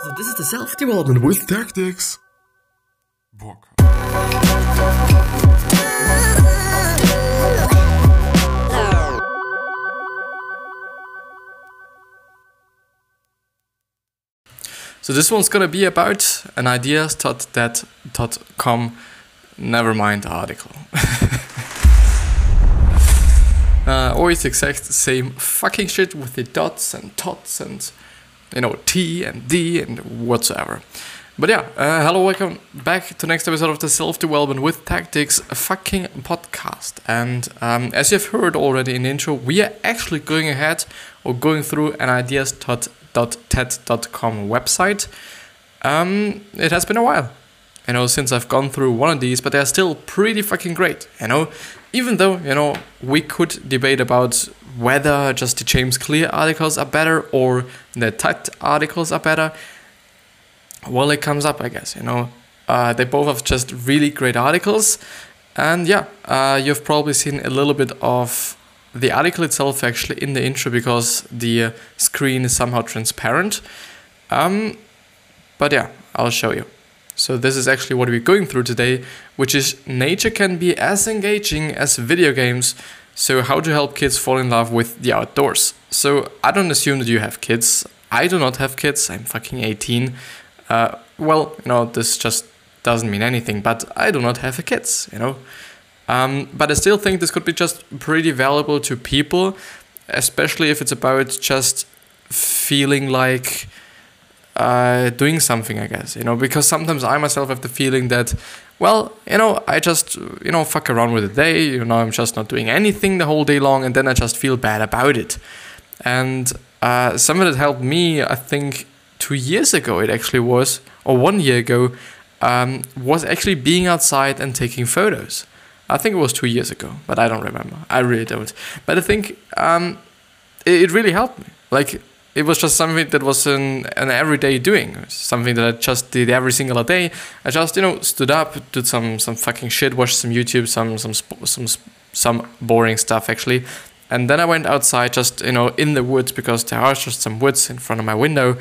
So this is the self-development with tactics. Book. So this one's gonna be about an ideas.that.com nevermind article. uh, always exact same fucking shit with the dots and tots and you know T and D and whatsoever. But yeah, uh, hello, welcome back to next episode of the Self Development with Tactics fucking podcast. And um, as you've heard already in the intro, we are actually going ahead or going through an ideas.ted.com website. Um, it has been a while, you know, since I've gone through one of these, but they're still pretty fucking great, you know. Even though, you know, we could debate about whether just the James Clear articles are better or the TED articles are better well, it comes up, I guess. You know, uh, they both have just really great articles, and yeah, uh, you've probably seen a little bit of the article itself actually in the intro because the uh, screen is somehow transparent. Um, but yeah, I'll show you. So this is actually what we're going through today, which is nature can be as engaging as video games. So how to help kids fall in love with the outdoors. So I don't assume that you have kids. I do not have kids. I'm fucking 18. Uh, well, you know, this just doesn't mean anything, but I do not have kids, you know. Um, but I still think this could be just pretty valuable to people, especially if it's about just feeling like uh, doing something, I guess, you know, because sometimes I myself have the feeling that, well, you know, I just, you know, fuck around with the day, you know, I'm just not doing anything the whole day long, and then I just feel bad about it. And uh, something that helped me, I think, two years ago, it actually was, or one year ago, um, was actually being outside and taking photos. I think it was two years ago, but I don't remember. I really don't. But I think um, it, it really helped me. Like, it was just something that was an, an everyday doing, something that I just did every single day. I just, you know, stood up, did some some fucking shit, watched some YouTube, some some some some boring stuff actually, and then I went outside, just you know, in the woods because there are just some woods in front of my window,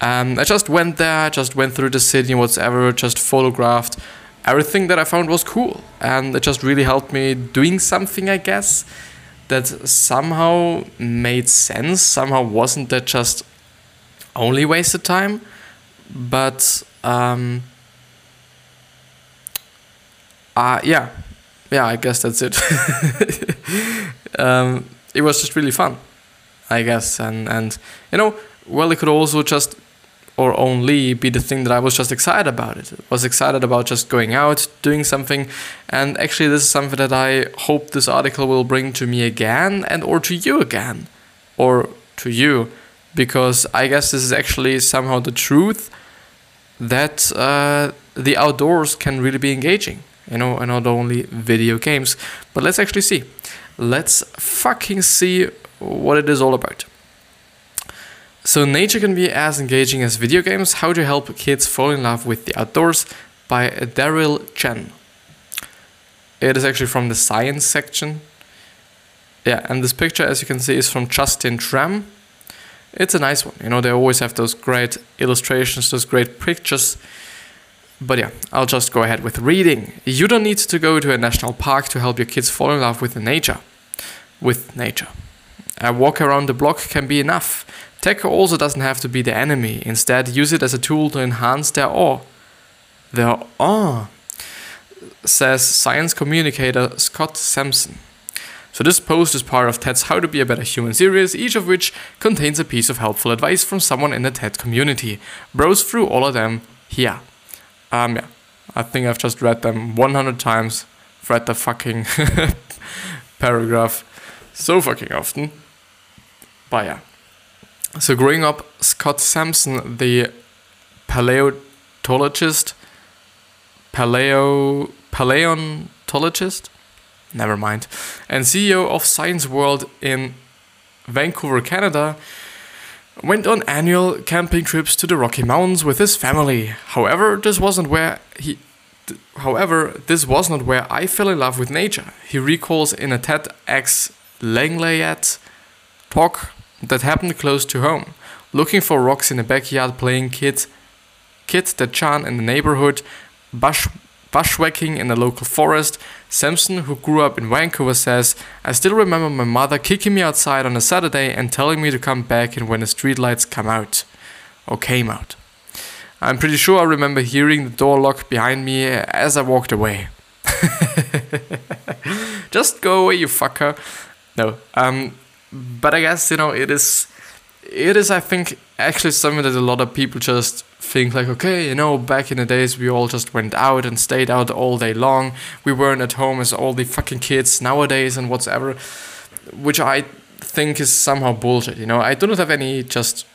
um, I just went there, just went through the city, whatever, just photographed. Everything that I found was cool, and it just really helped me doing something, I guess, that somehow made sense. Somehow wasn't that just only wasted time, but um, uh, yeah, yeah, I guess that's it. um, it was just really fun, I guess, and and you know, well, it could also just or only be the thing that I was just excited about it. Was excited about just going out, doing something, and actually this is something that I hope this article will bring to me again and or to you again or to you because I guess this is actually somehow the truth that uh, the outdoors can really be engaging, you know, and not only video games. But let's actually see. Let's fucking see what it is all about. So, nature can be as engaging as video games. How to help kids fall in love with the outdoors by Daryl Chen. It is actually from the science section. Yeah, and this picture, as you can see, is from Justin Tram. It's a nice one. You know, they always have those great illustrations, those great pictures. But yeah, I'll just go ahead with reading. You don't need to go to a national park to help your kids fall in love with nature. With nature. A walk around the block can be enough. Tech also doesn't have to be the enemy. Instead, use it as a tool to enhance their awe. Their awe, says science communicator Scott Sampson. So this post is part of TED's How to Be a Better Human series, each of which contains a piece of helpful advice from someone in the TED community. Browse through all of them here. Um, yeah, I think I've just read them 100 times. Read the fucking paragraph so fucking often. But yeah. So growing up, Scott Sampson, the paleontologist, paleo paleontologist, never mind, and CEO of Science World in Vancouver, Canada, went on annual camping trips to the Rocky Mountains with his family. However, this wasn't where he however, this was not where I fell in love with nature. He recalls in a TEDx LangleyED talk that happened close to home. Looking for rocks in the backyard, playing kid kick the can in the neighborhood, bush, bushwhacking in the local forest. Sampson, who grew up in Vancouver, says, I still remember my mother kicking me outside on a Saturday and telling me to come back in when the streetlights come out. Or came out. I'm pretty sure I remember hearing the door lock behind me as I walked away. Just go away, you fucker. No. Um, but I guess you know it is. It is, I think, actually something that a lot of people just think like, okay, you know, back in the days we all just went out and stayed out all day long. We weren't at home as all the fucking kids nowadays and whatever, which I think is somehow bullshit. You know, I do not have any just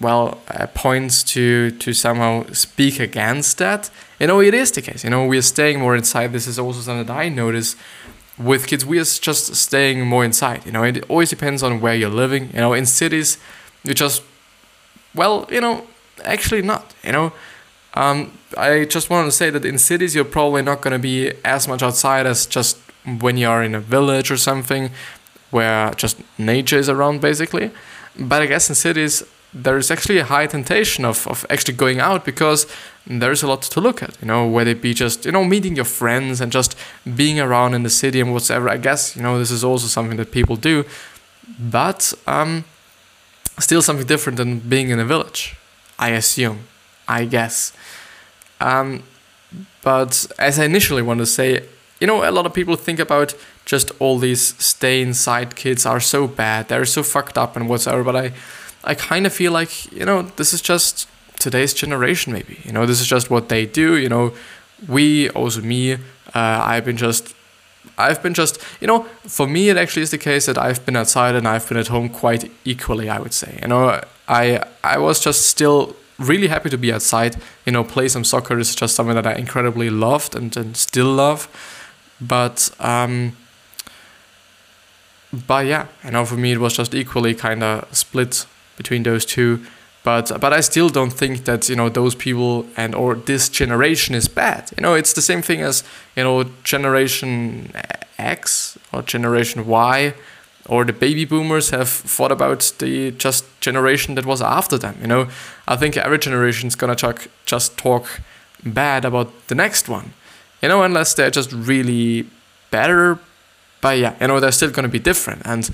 well uh, points to to somehow speak against that. You know, it is the case. You know, we are staying more inside. This is also something that I notice with kids. We are just staying more inside. You know, it always depends on where you're living. You know, in cities, you just well, you know, actually not. You know. Um, I just wanted to say that in cities you're probably not going to be as much outside as just when you are in a village or something where just nature is around basically. But I guess in cities there is actually a high temptation of, of actually going out because there's a lot to look at, you know, whether it be just, you know, meeting your friends and just being around in the city and whatever. I guess, you know, this is also something that people do, but um, still something different than being in a village, I assume, I guess. Um, but as I initially wanted to say, you know, a lot of people think about just all these stay inside kids are so bad, they're so fucked up and whatever, but I I kind of feel like, you know, this is just today's generation, maybe. You know, this is just what they do. You know, we, also me, uh, I've been just, I've been just, you know, for me, it actually is the case that I've been outside and I've been at home quite equally, I would say. You know, I, I was just still really happy to be outside. You know, play some soccer is just something that I incredibly loved and, and still love. But, um, but yeah, you know, for me, it was just equally kind of split between those two. But but I still don't think that you know those people and or this generation is bad. You know, it's the same thing as you know Generation X or Generation Y or the baby boomers have thought about the just generation that was after them. You know, I think every generation is gonna talk, just talk bad about the next one. You know, unless they're just really better. But yeah, you know, they're still gonna be different and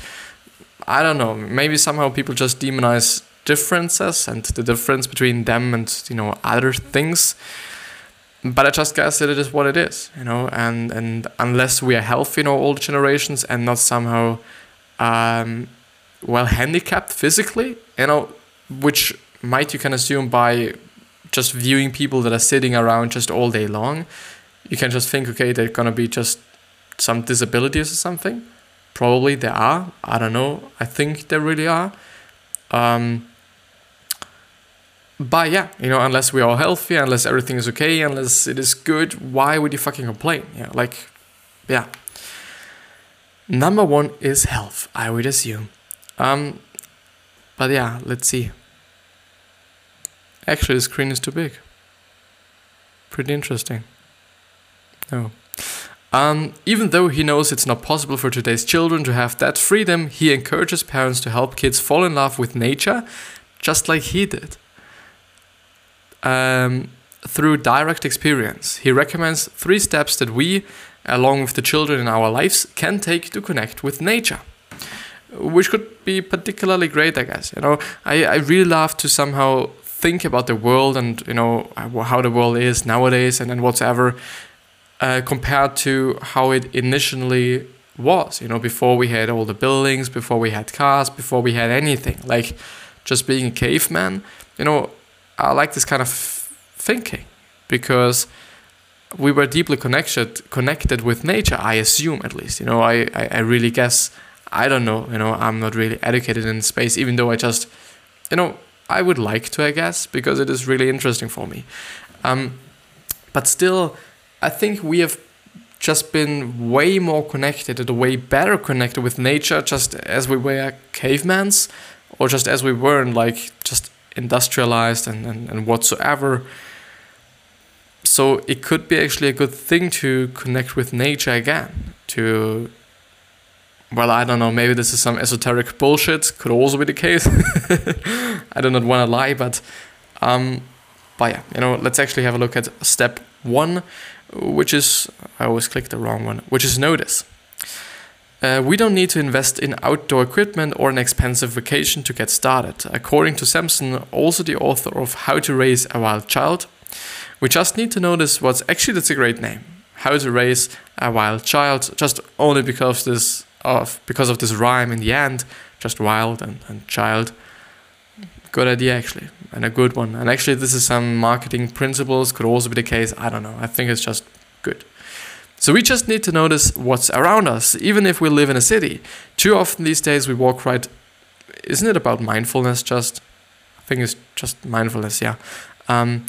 I don't know, maybe somehow people just demonize differences and the difference between them and, you know, other things. But I just guess that it is what it is, you know, and, and unless we are healthy you know, all generations and not somehow, um, well, handicapped physically, you know, which might you can assume by just viewing people that are sitting around just all day long, you can just think, okay, they're gonna be just some disabilities or something. Probably there are. I don't know. I think there really are. Um, but yeah, you know, unless we are healthy, unless everything is okay, unless it is good, why would you fucking complain? Yeah, like, yeah. Number one is health, I would assume. Um, but yeah, let's see. Actually, the screen is too big. Pretty interesting. No. Um, even though he knows it's not possible for today's children to have that freedom, he encourages parents to help kids fall in love with nature, just like he did. Um, through direct experience, he recommends three steps that we, along with the children in our lives, can take to connect with nature. Which could be particularly great, I guess. You know, I, I really love to somehow think about the world and you know how the world is nowadays and, then whatever uh, compared to how it initially was. You know, before we had all the buildings, before we had cars, before we had anything. Like just being a caveman. You know, I like this kind of thinking because we were deeply connected connected with nature. I assume at least. You know, I I, I really guess. I don't know. You know, I'm not really educated in space, even though I just, you know, I would like to, I guess, because it is really interesting for me. Um, but still, I think we have just been way more connected and way better connected with nature just as we were cavemans or just as we weren't like just industrialized and, and, and whatsoever so it could be actually a good thing to connect with nature again to well i don't know maybe this is some esoteric bullshit could also be the case i do not want to lie but um, But yeah, you know, let's actually have a look at step one, which is I always click the wrong one, which is notice. Uh, we don't need to invest in outdoor equipment or an expensive vacation to get started. According to Sampson, also the author of How to Raise a Wild Child, we just need to notice what's actually that's a great name. How to raise a wild child, just only because this of because of this rhyme in the end, just wild and, and child. Good idea actually, and a good one. And actually, this is some marketing principles could also be the case. I don't know. I think it's just good. So we just need to notice what's around us, even if we live in a city. Too often these days we walk right. Isn't it about mindfulness? Just, I think it's just mindfulness. Yeah. Um,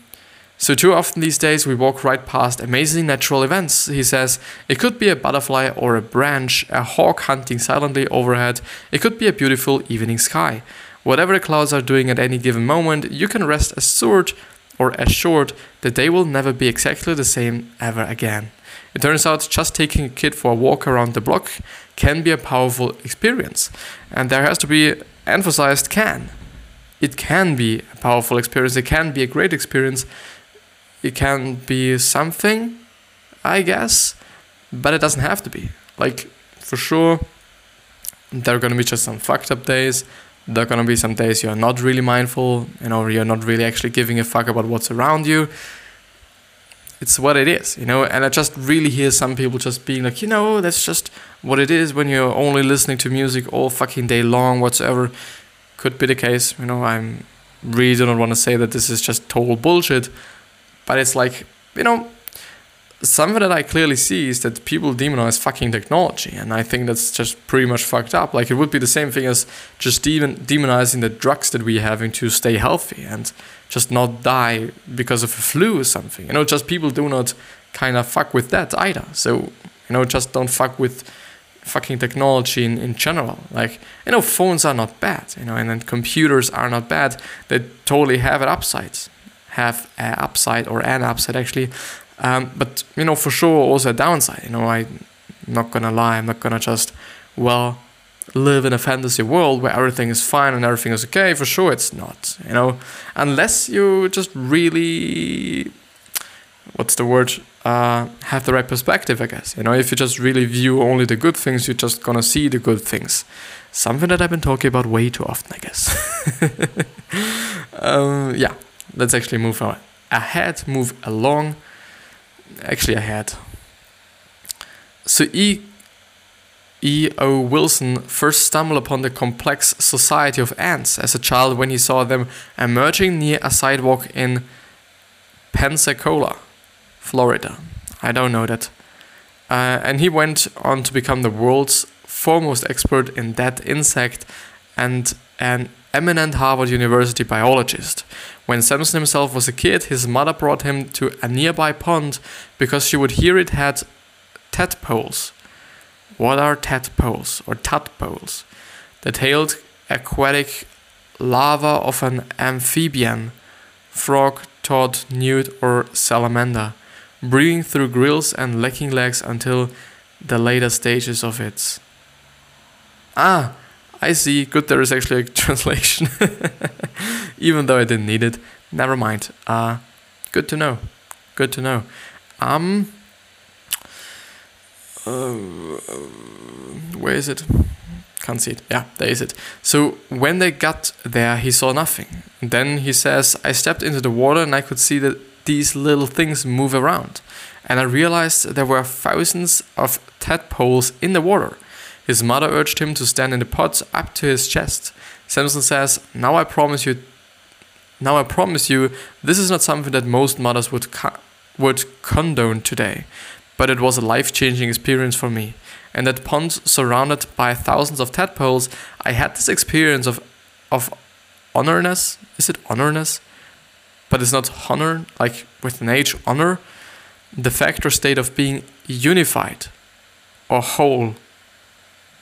so, too often these days we walk right past amazing natural events. He says it could be a butterfly or a branch, a hawk hunting silently overhead, it could be a beautiful evening sky. Whatever the clouds are doing at any given moment, you can rest assured or assured that they will never be exactly the same ever again. It turns out just taking a kid for a walk around the block can be a powerful experience. And there has to be emphasized can. It can be a powerful experience, it can be a great experience it can be something, I guess, but it doesn't have to be. Like, for sure, there are gonna be just some fucked up days. There are gonna be some days you're not really mindful, you know, you're not really actually giving a fuck about what's around you. It's what it is, you know, and I just really hear some people just being like, you know, that's just what it is when you're only listening to music all fucking day long, whatsoever. Could be the case, you know, I'm really do not want to say that this is just total bullshit but it's like, you know, something that I clearly see is that people demonize fucking technology, and I think that's just pretty much fucked up. Like it would be the same thing as just demon demonizing the drugs that we're having to stay healthy and just not die because of a flu or something. You know, just people do not kind of fuck with that either. So you know, just don't fuck with fucking technology in, in general. Like, you know, phones are not bad, you know, and then computers are not bad. They totally have an upside, have an upside or an upside actually. Um, but you know, for sure, also a downside. You know, I'm not gonna lie. I'm not gonna just well live in a fantasy world where everything is fine and everything is okay. For sure, it's not. You know, unless you just really what's the word uh, have the right perspective i guess you know if you just really view only the good things you're just gonna see the good things something that i've been talking about way too often i guess um, yeah let's actually move ahead, move along, actually I had. So E. E. O. Wilson first stumbled upon the complex society of ants as a child when he saw them emerging near a sidewalk in Pensacola, Florida. I don't know that. Uh, and he went on to become the world's foremost expert in that insect and an eminent Harvard University biologist. When Sampson himself was a kid, his mother brought him to a nearby pond because she would hear it had tadpoles. What are tadpoles or tadpoles? The tailed aquatic larva of an amphibian, frog, toad, newt, or salamander, breathing through grills and lacking legs until the later stages of its. Ah, I see. Good, there is actually a translation. Even though I didn't need it. Never mind. Uh, good to know. Good to know. Um. Uh, where is it? Can't see it. Yeah, there is it. So when they got there, he saw nothing. Then he says, I stepped into the water and I could see that these little things move around. And I realized there were thousands of tadpoles in the water. His mother urged him to stand in the pot up to his chest. Sampson says, "Now I promise you, now I promise you, this is not something that most mothers would co- would condone today, but it was a life-changing experience for me. And that pond, surrounded by thousands of tadpoles, I had this experience of of honorness. Is it honorness? But it's not honor, like with an H, honor. The factor state of being unified or whole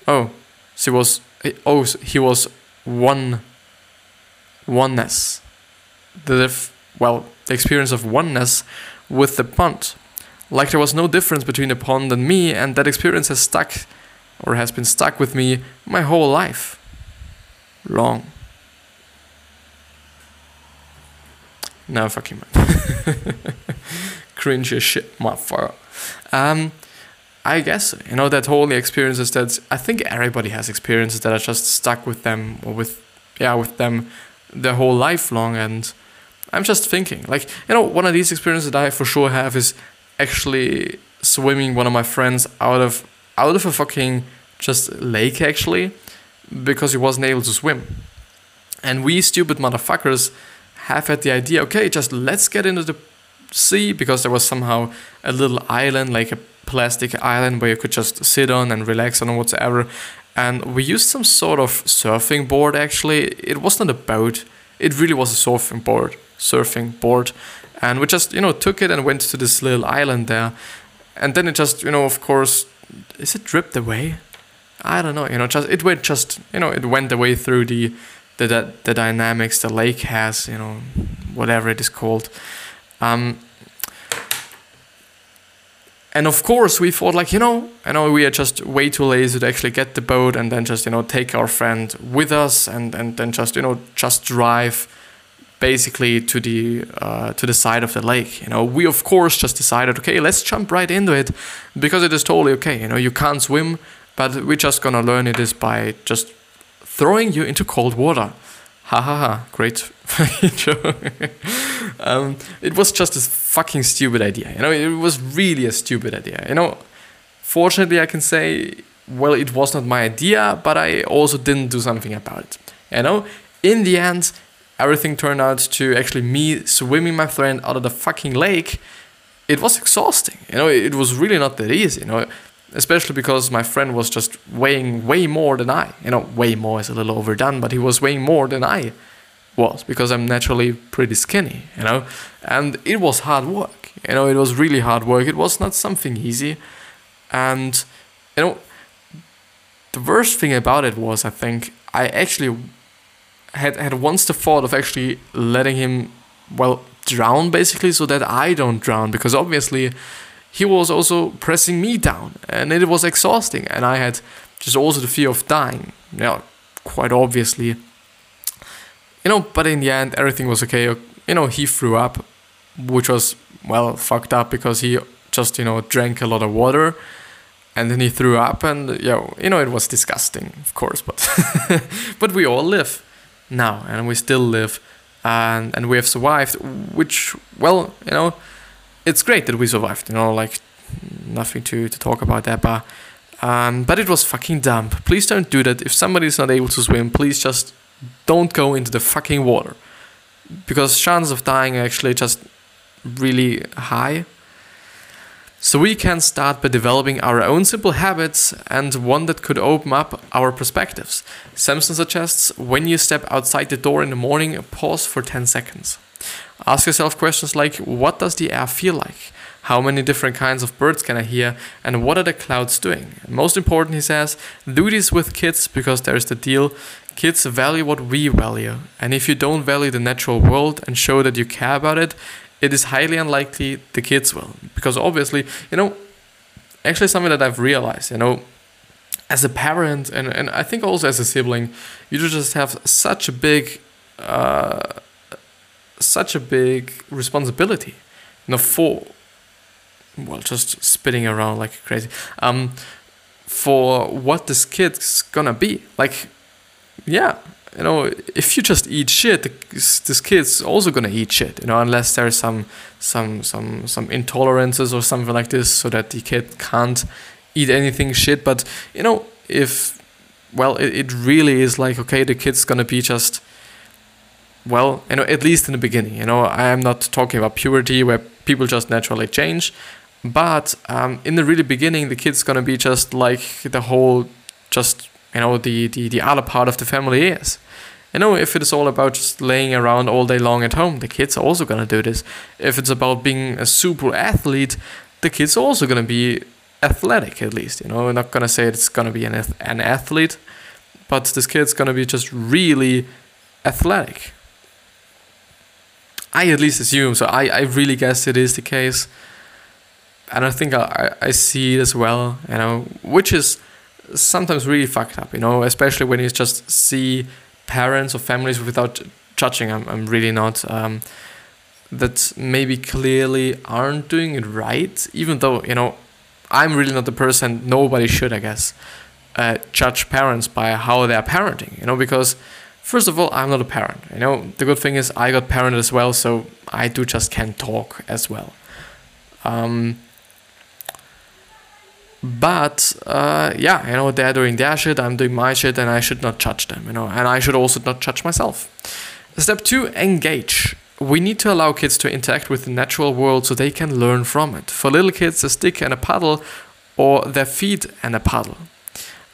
Oh, she was. Oh, he was one. Oneness. The well, the experience of oneness with the pond. Like there was no difference between the pond and me, and that experience has stuck, or has been stuck with me my whole life. Long. No fucking mind. Cringe as shit, motherfucker. Um, I guess you know that whole experiences that I think everybody has experiences that are just stuck with them or with yeah with them their whole life long and I'm just thinking like you know one of these experiences that I for sure have is actually swimming one of my friends out of out of a fucking just lake actually because he wasn't able to swim. And we stupid motherfuckers have had the idea okay just let's get into the sea because there was somehow a little island like a plastic island where you could just sit on and relax on whatever. And we used some sort of surfing board actually. It wasn't a boat, it really was a surfing board. Surfing board. And we just, you know, took it and went to this little island there. And then it just, you know, of course, is it dripped away? I don't know, you know, just it went just, you know, it went away through the the, the, the dynamics the lake has, you know, whatever it is called. Um, and of course we thought like you know i know we are just way too lazy to actually get the boat and then just you know take our friend with us and and then just you know just drive basically to the uh, to the side of the lake you know. We of course just decided okay let's jump right into it because it is totally okay you know. You can't swim but we're just gonna learn it is by just throwing you into cold water. Ha ha ha. Great um, it was just a fucking stupid idea. You know, it was really a stupid idea. You know, fortunately, I can say, well, it was not my idea, but I also didn't do something about it. You know, in the end, everything turned out to actually me swimming my friend out of the fucking lake. It was exhausting. You know, it was really not that easy. You know, especially because my friend was just weighing way more than I. You know, way more is a little overdone, but he was weighing more than I was because I'm naturally pretty skinny, you know, and it was hard work. You know, it was really hard work. It was not something easy, and you know, the worst thing about it was I think I actually had had once the thought of actually letting him well drown basically so that I don't drown because obviously he was also pressing me down and it was exhausting and I had just also the fear of dying. You know, quite obviously you know, but in the end, everything was okay. You know, he threw up, which was, well, fucked up because he just, you know, drank a lot of water and then he threw up and, know, you know it was disgusting, of course, but, but we all live now and we still live and, and we have survived, which, well, you know, it's great that we survived, you know, like nothing to, to talk about that, but, um, but it was fucking dumb. Please don't do that. If somebody is not able to swim, please just don't go into the fucking water because chances of dying are actually just really high. So we can start by developing our own simple habits and one that could open up our perspectives. Sampson suggests when you step outside the door in the morning, pause for 10 seconds. Ask yourself questions like what does the air feel like? How many different kinds of birds can I hear? And what are the clouds doing? And most important, he says, do this with kids because there's the deal Kids value what we value, and if you don't value the natural world and show that you care about it, it is highly unlikely the kids will. Because obviously, you know, actually something that I've realized, you know, as a parent and, and I think also as a sibling, you just have such a big, uh, such a big responsibility, you know, for, well, just spinning around like crazy, um, for what this kid's gonna be. Like, yeah, you know, if you just eat shit, this kid's also gonna eat shit, you know, unless there's some some some some intolerances or something like this, so that the kid can't eat anything shit. But you know, if well, it, it really is like okay, the kid's gonna be just well, you know, at least in the beginning. You know, I am not talking about puberty where people just naturally change, but um, in the really beginning, the kid's gonna be just like the whole just you know the, the the other part of the family is you know if it's all about just laying around all day long at home the kids are also gonna do this. If it's about being a super athlete the kids are also gonna be athletic at least you know. We're not gonna say it's gonna be an, an athlete but this kid's gonna be just really athletic. I at least assume so i, I really guess it is the case. And i think I, I see it as well you know which is sometimes really fucked up, you know, especially when you just see parents or families without judging. I'm, I'm really not. Um, that maybe clearly aren't doing it right, even though, you know, I'm really not the person, nobody should, I guess, uh, judge parents by how they're parenting, you know, because first of all, I'm not a parent, you know, the good thing is I got parented as well, so I do just can talk as well. Um, but uh, yeah, you know, they're doing their shit, I'm doing my shit, and I should not judge them, you know, and I should also not judge myself. Step two, engage. We need to allow kids to interact with the natural world so they can learn from it. For little kids, a stick and a paddle, or their feet and a paddle,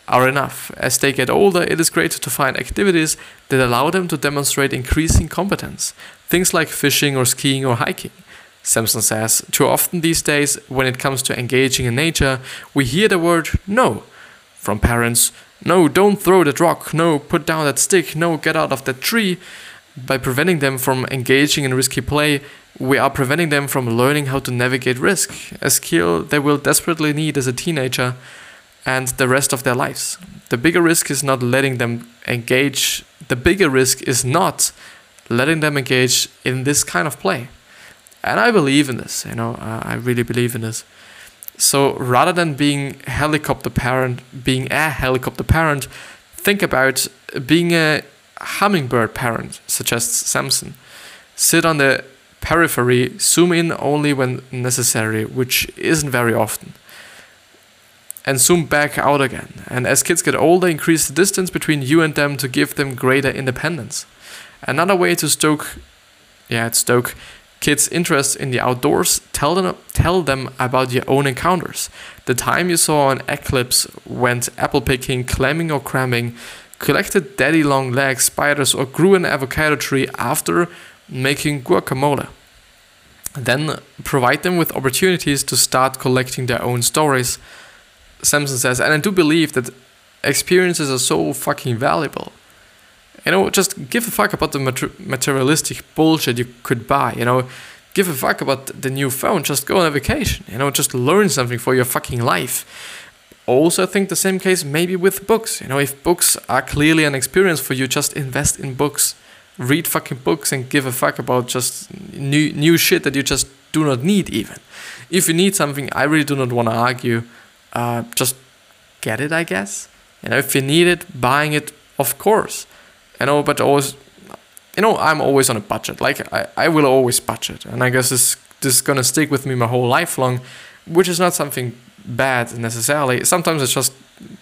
are enough. As they get older, it is great to find activities that allow them to demonstrate increasing competence. Things like fishing or skiing or hiking. Sampson says, Too often these days, when it comes to engaging in nature, we hear the word no from parents. No, don't throw that rock. No, put down that stick. No, get out of that tree. By preventing them from engaging in risky play, we are preventing them from learning how to navigate risk, a skill they will desperately need as a teenager and the rest of their lives. The bigger risk is not letting them engage, the bigger risk is not letting them engage in this kind of play. And I believe in this, you know, I really believe in this. So rather than being helicopter parent, being a helicopter parent, think about being a hummingbird parent, suggests Sampson. Sit on the periphery, zoom in only when necessary, which isn't very often, and zoom back out again. And as kids get older, increase the distance between you and them to give them greater independence. Another way to stoke, yeah, it's stoke kids' interest in the outdoors, tell them, tell them about your own encounters. The time you saw an eclipse, went apple picking, climbing or cramming, collected daddy long legs, spiders, or grew an avocado tree after making guacamole. Then provide them with opportunities to start collecting their own stories. Sampson says, and I do believe that experiences are so fucking valuable. You know, just give a fuck about the mater- materialistic bullshit you could buy. You know, give a fuck about the new phone. Just go on a vacation. You know, just learn something for your fucking life. Also, I think the same case maybe with books. You know, if books are clearly an experience for you, just invest in books. Read fucking books and give a fuck about just new new shit that you just do not need even. If you need something, I really do not want to argue. Uh, just get it, I guess. You know, if you need it, buying it, of course. You know, but always, you know, I'm always on a budget. Like I, I will always budget, and I guess this this is gonna stick with me my whole life long, which is not something bad necessarily. Sometimes it's just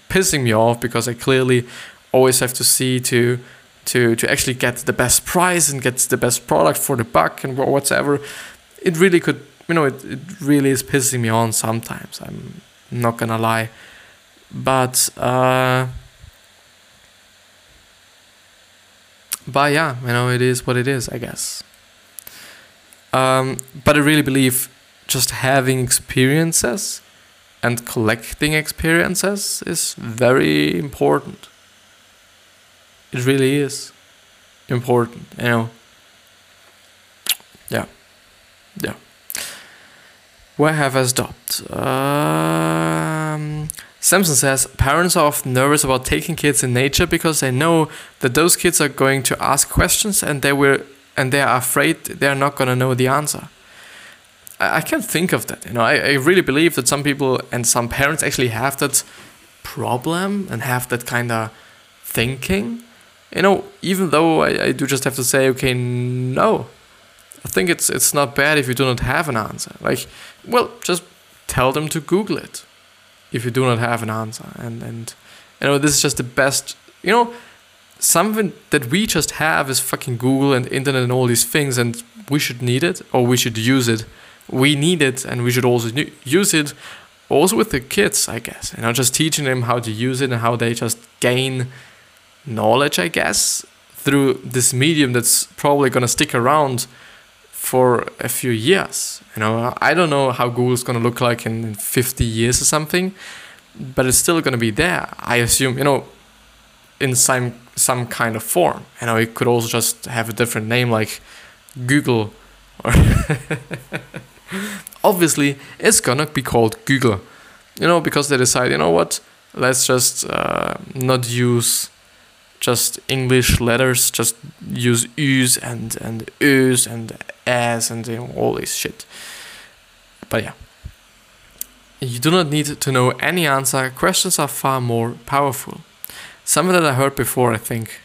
pissing me off because I clearly always have to see to to to actually get the best price and get the best product for the buck and whatever. It really could, you know, it, it really is pissing me on sometimes. I'm not gonna lie, but. uh but yeah, you know, it is what it is, I guess. Um, but I really believe just having experiences and collecting experiences is very important. It really is important, you know. Yeah, yeah. Where have I stopped? Um, Sampson says parents are often nervous about taking kids in nature because they know that those kids are going to ask questions and they will and they are afraid they are not going to know the answer. I, I can't think of that. You know, I, I really believe that some people and some parents actually have that problem and have that kind of thinking. You know, even though I, I do just have to say, okay, no. I think it's it's not bad if you do not have an answer. Like, well, just tell them to Google it if you do not have an answer. And and you know, this is just the best. You know, something that we just have is fucking Google and internet and all these things, and we should need it or we should use it. We need it, and we should also use it. Also with the kids, I guess. You know, just teaching them how to use it and how they just gain knowledge, I guess, through this medium that's probably gonna stick around for a few years. You know, I don't know how Google's gonna look like in 50 years or something, but it's still gonna be there. I assume, you know, in some some kind of form. You know, it could also just have a different name like Google or obviously it's gonna be called Google. You know, because they decide, you know what, let's just uh, not use just English letters, just use U's and and U's and S and you know, all this shit. But yeah. You do not need to know any answer. Questions are far more powerful. Something that I heard before, I think.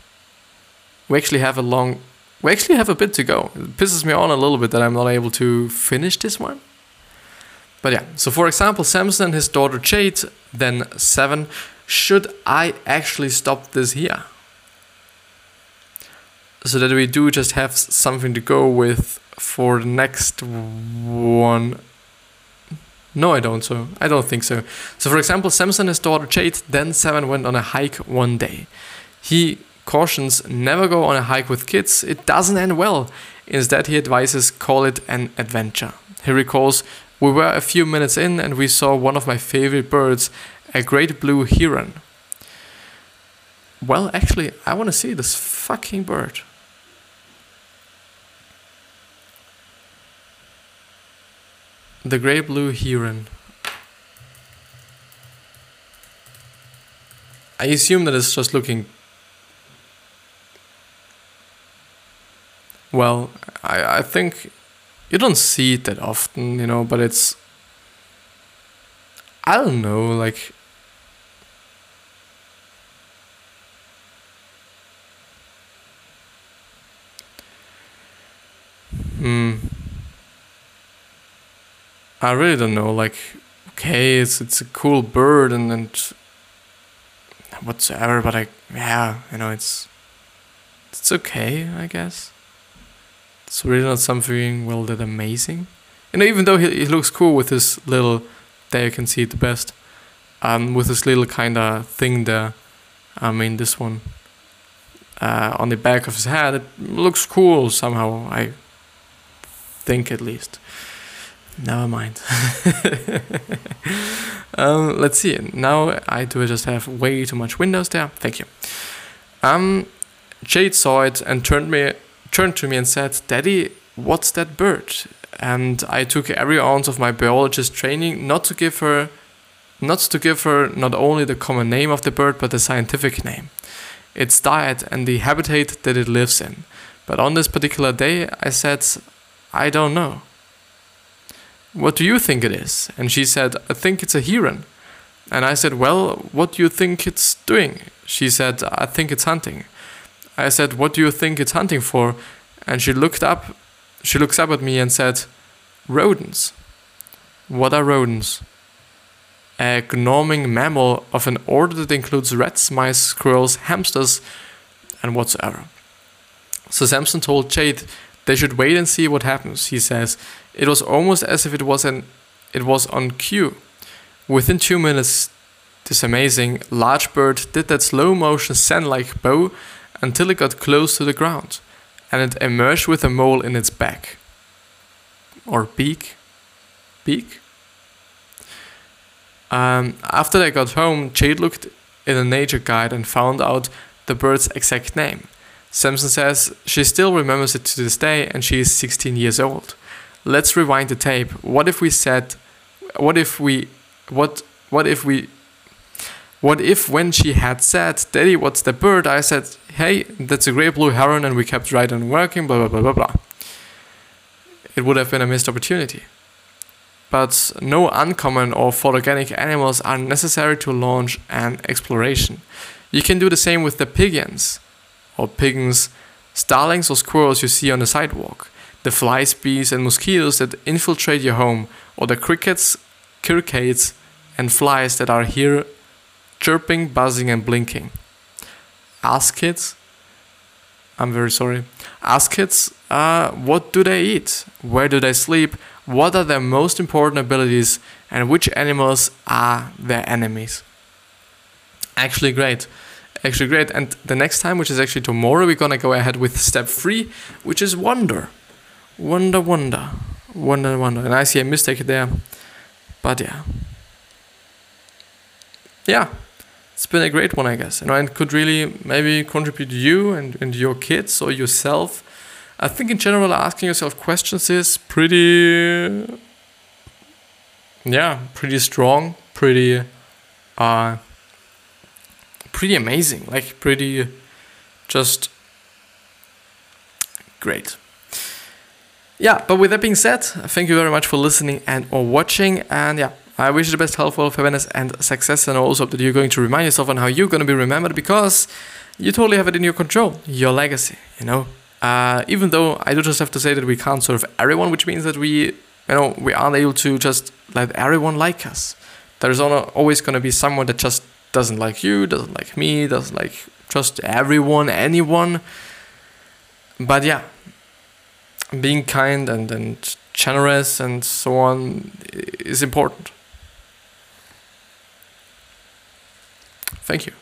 We actually have a long we actually have a bit to go. It pisses me on a little bit that I'm not able to finish this one. But yeah, so for example, Sampson and his daughter Jade, then seven. Should I actually stop this here? So that we do just have something to go with for the next one. No, I don't. So I don't think so. So for example, Sampson and his daughter Jade, then seven, went on a hike one day. He cautions never go on a hike with kids. It doesn't end well. Instead, he advises call it an adventure. He recalls we were a few minutes in and we saw one of my favorite birds, a great blue heron. Well, actually, I want to see this fucking bird. The grey blue heron. I assume that it's just looking. Well, I, I think you don't see it that often, you know, but it's I don't know, like I really don't know. Like, okay, it's it's a cool bird and and whatsoever, but I yeah, you know, it's it's okay, I guess. It's really not something well that amazing. You know, even though he, he looks cool with his little, there you can see it the best, um, with this little kind of thing there. I mean, this one uh, on the back of his head, it looks cool somehow. I think at least. Never mind. um, let's see. Now I do just have way too much windows there. Thank you. Um, Jade saw it and turned me turned to me and said, Daddy, what's that bird? And I took every ounce of my biologist training not to give her not to give her not only the common name of the bird but the scientific name, its diet and the habitat that it lives in. But on this particular day I said, I don't know. What do you think it is? And she said, I think it's a heron. And I said, Well, what do you think it's doing? She said, I think it's hunting. I said, What do you think it's hunting for? And she looked up she looks up at me and said, Rodents. What are rodents? A gnoming mammal of an order that includes rats, mice, squirrels, hamsters, and whatsoever. So Sampson told Jade they should wait and see what happens. He says, It was almost as if it was an it was on cue. Within two minutes, this amazing large bird did that slow motion send like bow until it got close to the ground, and it emerged with a mole in its back. Or beak? Beak? Um, after they got home, Jade looked in a nature guide and found out the bird's exact name. Sampson says she still remembers it to this day and she is 16 years old. Let's rewind the tape. What if we said, what if we, what, what if we what if when she had said, Daddy, what's the bird? I said, Hey, that's a great blue heron, and we kept right on working, blah, blah, blah, blah, blah. It would have been a missed opportunity. But no uncommon or photogenic animals are necessary to launch an exploration. You can do the same with the pigeons, or pigeons, starlings, or squirrels you see on the sidewalk, the flies, bees, and mosquitoes that infiltrate your home, or the crickets, crickets, and flies that are here chirping, buzzing, and blinking. Ask kids, I'm very sorry. Ask kids, uh, what do they eat? Where do they sleep? What are their most important abilities? And which animals are their enemies? Actually, great. Actually, great. And the next time, which is actually tomorrow, we're gonna go ahead with step three, which is wonder. Wonder, wonder. Wonder, wonder. And I see a mistake there. But yeah. Yeah it's been a great one, I guess. You know, and could really maybe contribute to you and, and your kids or yourself. I think in general, asking yourself questions is pretty, yeah, pretty strong, pretty, uh, pretty amazing. Like pretty, just great. Yeah, but with that being said, thank you very much for listening and or watching. And yeah, I wish you the best health, wealth, happiness, and success. And I also hope that you're going to remind yourself on how you're going to be remembered because you totally have it in your control. Your legacy, you know. Uh, even though I do just have to say that we can't serve everyone, which means that we, you know, we aren't able to just let everyone like us. There's always going to be someone that just doesn't like you, doesn't like me, doesn't like just everyone, anyone. But yeah, being kind and, and generous and so on is important. Thank you.